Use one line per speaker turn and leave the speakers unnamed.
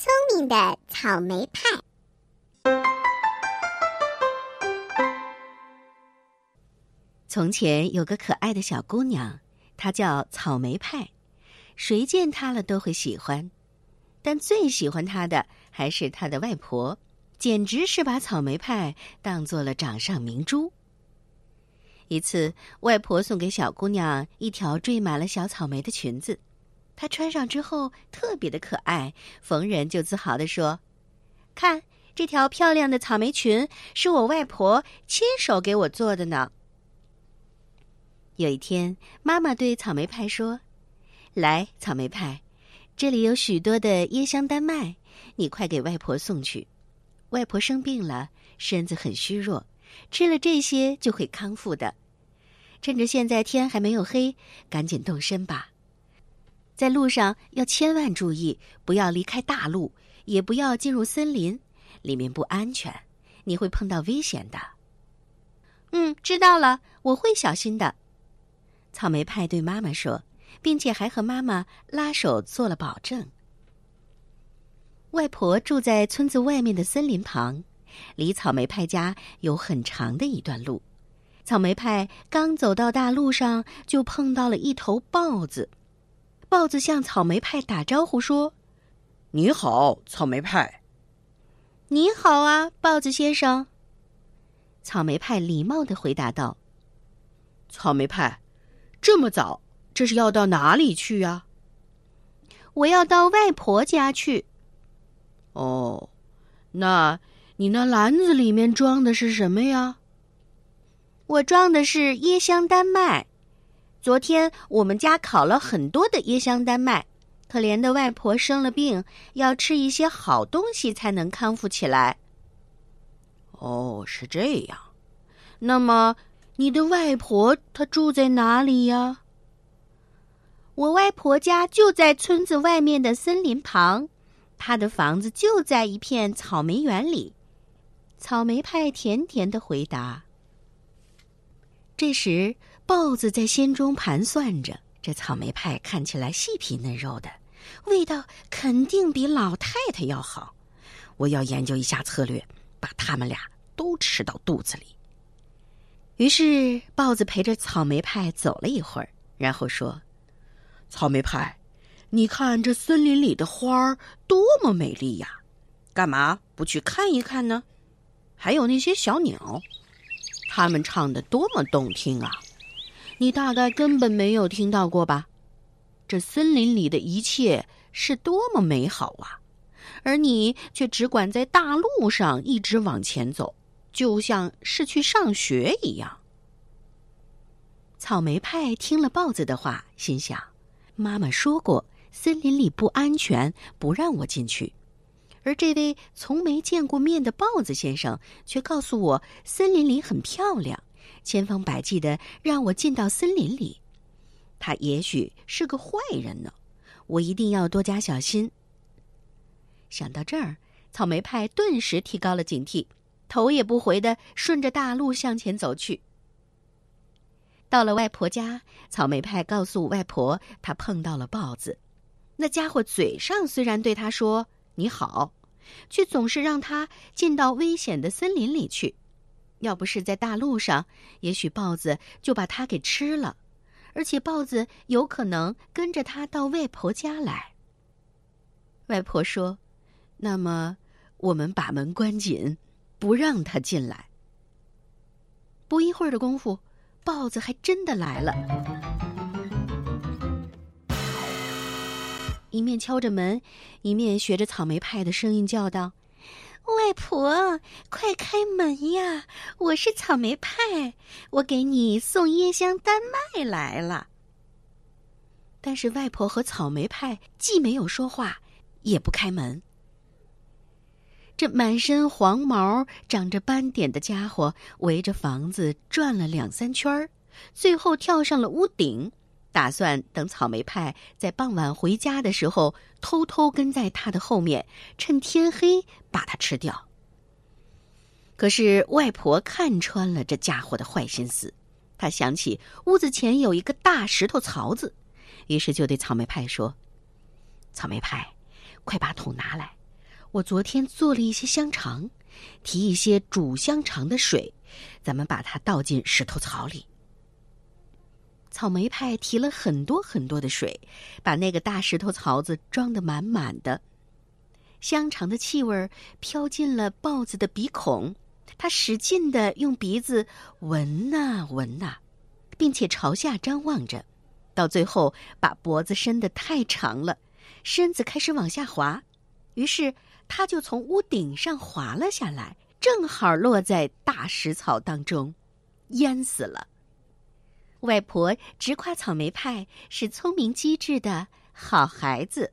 聪明的草莓派。
从前有个可爱的小姑娘，她叫草莓派，谁见她了都会喜欢。但最喜欢她的还是她的外婆，简直是把草莓派当做了掌上明珠。一次，外婆送给小姑娘一条缀满了小草莓的裙子。她穿上之后特别的可爱，逢人就自豪地说：“看这条漂亮的草莓裙，是我外婆亲手给我做的呢。”有一天，妈妈对草莓派说：“来，草莓派，这里有许多的椰香丹麦，你快给外婆送去。外婆生病了，身子很虚弱，吃了这些就会康复的。趁着现在天还没有黑，赶紧动身吧。”在路上要千万注意，不要离开大路，也不要进入森林，里面不安全，你会碰到危险的。嗯，知道了，我会小心的。草莓派对妈妈说，并且还和妈妈拉手做了保证。外婆住在村子外面的森林旁，离草莓派家有很长的一段路。草莓派刚走到大路上，就碰到了一头豹子。豹子向草莓派打招呼说：“
你好，草莓派。”“
你好啊，豹子先生。”草莓派礼貌的回答道。
“草莓派，这么早，这是要到哪里去呀？”“
我要到外婆家去。”“
哦，那你那篮子里面装的是什么呀？”“
我装的是椰香丹麦。”昨天我们家烤了很多的椰香丹麦，可怜的外婆生了病，要吃一些好东西才能康复起来。
哦，是这样。那么，你的外婆她住在哪里呀？
我外婆家就在村子外面的森林旁，她的房子就在一片草莓园里。草莓派甜甜的回答。这时。豹子在心中盘算着：这草莓派看起来细皮嫩肉的，味道肯定比老太太要好。我要研究一下策略，把他们俩都吃到肚子里。于是，豹子陪着草莓派走了一会儿，然后说：“
草莓派，你看这森林里的花儿多么美丽呀，干嘛不去看一看呢？还有那些小鸟，它们唱的多么动听啊！”你大概根本没有听到过吧？这森林里的一切是多么美好啊！而你却只管在大路上一直往前走，就像是去上学一样。
草莓派听了豹子的话，心想：妈妈说过森林里不安全，不让我进去。而这位从没见过面的豹子先生却告诉我，森林里很漂亮。千方百计的让我进到森林里，他也许是个坏人呢，我一定要多加小心。想到这儿，草莓派顿时提高了警惕，头也不回的顺着大路向前走去。到了外婆家，草莓派告诉外婆，他碰到了豹子，那家伙嘴上虽然对他说你好，却总是让他进到危险的森林里去。要不是在大路上，也许豹子就把它给吃了，而且豹子有可能跟着他到外婆家来。外婆说：“那么，我们把门关紧，不让它进来。”不一会儿的功夫，豹子还真的来了，一面敲着门，一面学着草莓派的声音叫道。外婆，快开门呀！我是草莓派，我给你送椰香丹麦来了。但是外婆和草莓派既没有说话，也不开门。这满身黄毛、长着斑点的家伙围着房子转了两三圈，最后跳上了屋顶。打算等草莓派在傍晚回家的时候，偷偷跟在他的后面，趁天黑把他吃掉。可是外婆看穿了这家伙的坏心思，她想起屋子前有一个大石头槽子，于是就对草莓派说：“草莓派，快把桶拿来，我昨天做了一些香肠，提一些煮香肠的水，咱们把它倒进石头槽里。草莓派提了很多很多的水，把那个大石头槽子装得满满的。香肠的气味飘进了豹子的鼻孔，它使劲的用鼻子闻呐闻呐，并且朝下张望着，到最后把脖子伸得太长了，身子开始往下滑，于是它就从屋顶上滑了下来，正好落在大石槽当中，淹死了。外婆直夸草莓派是聪明机智的好孩子。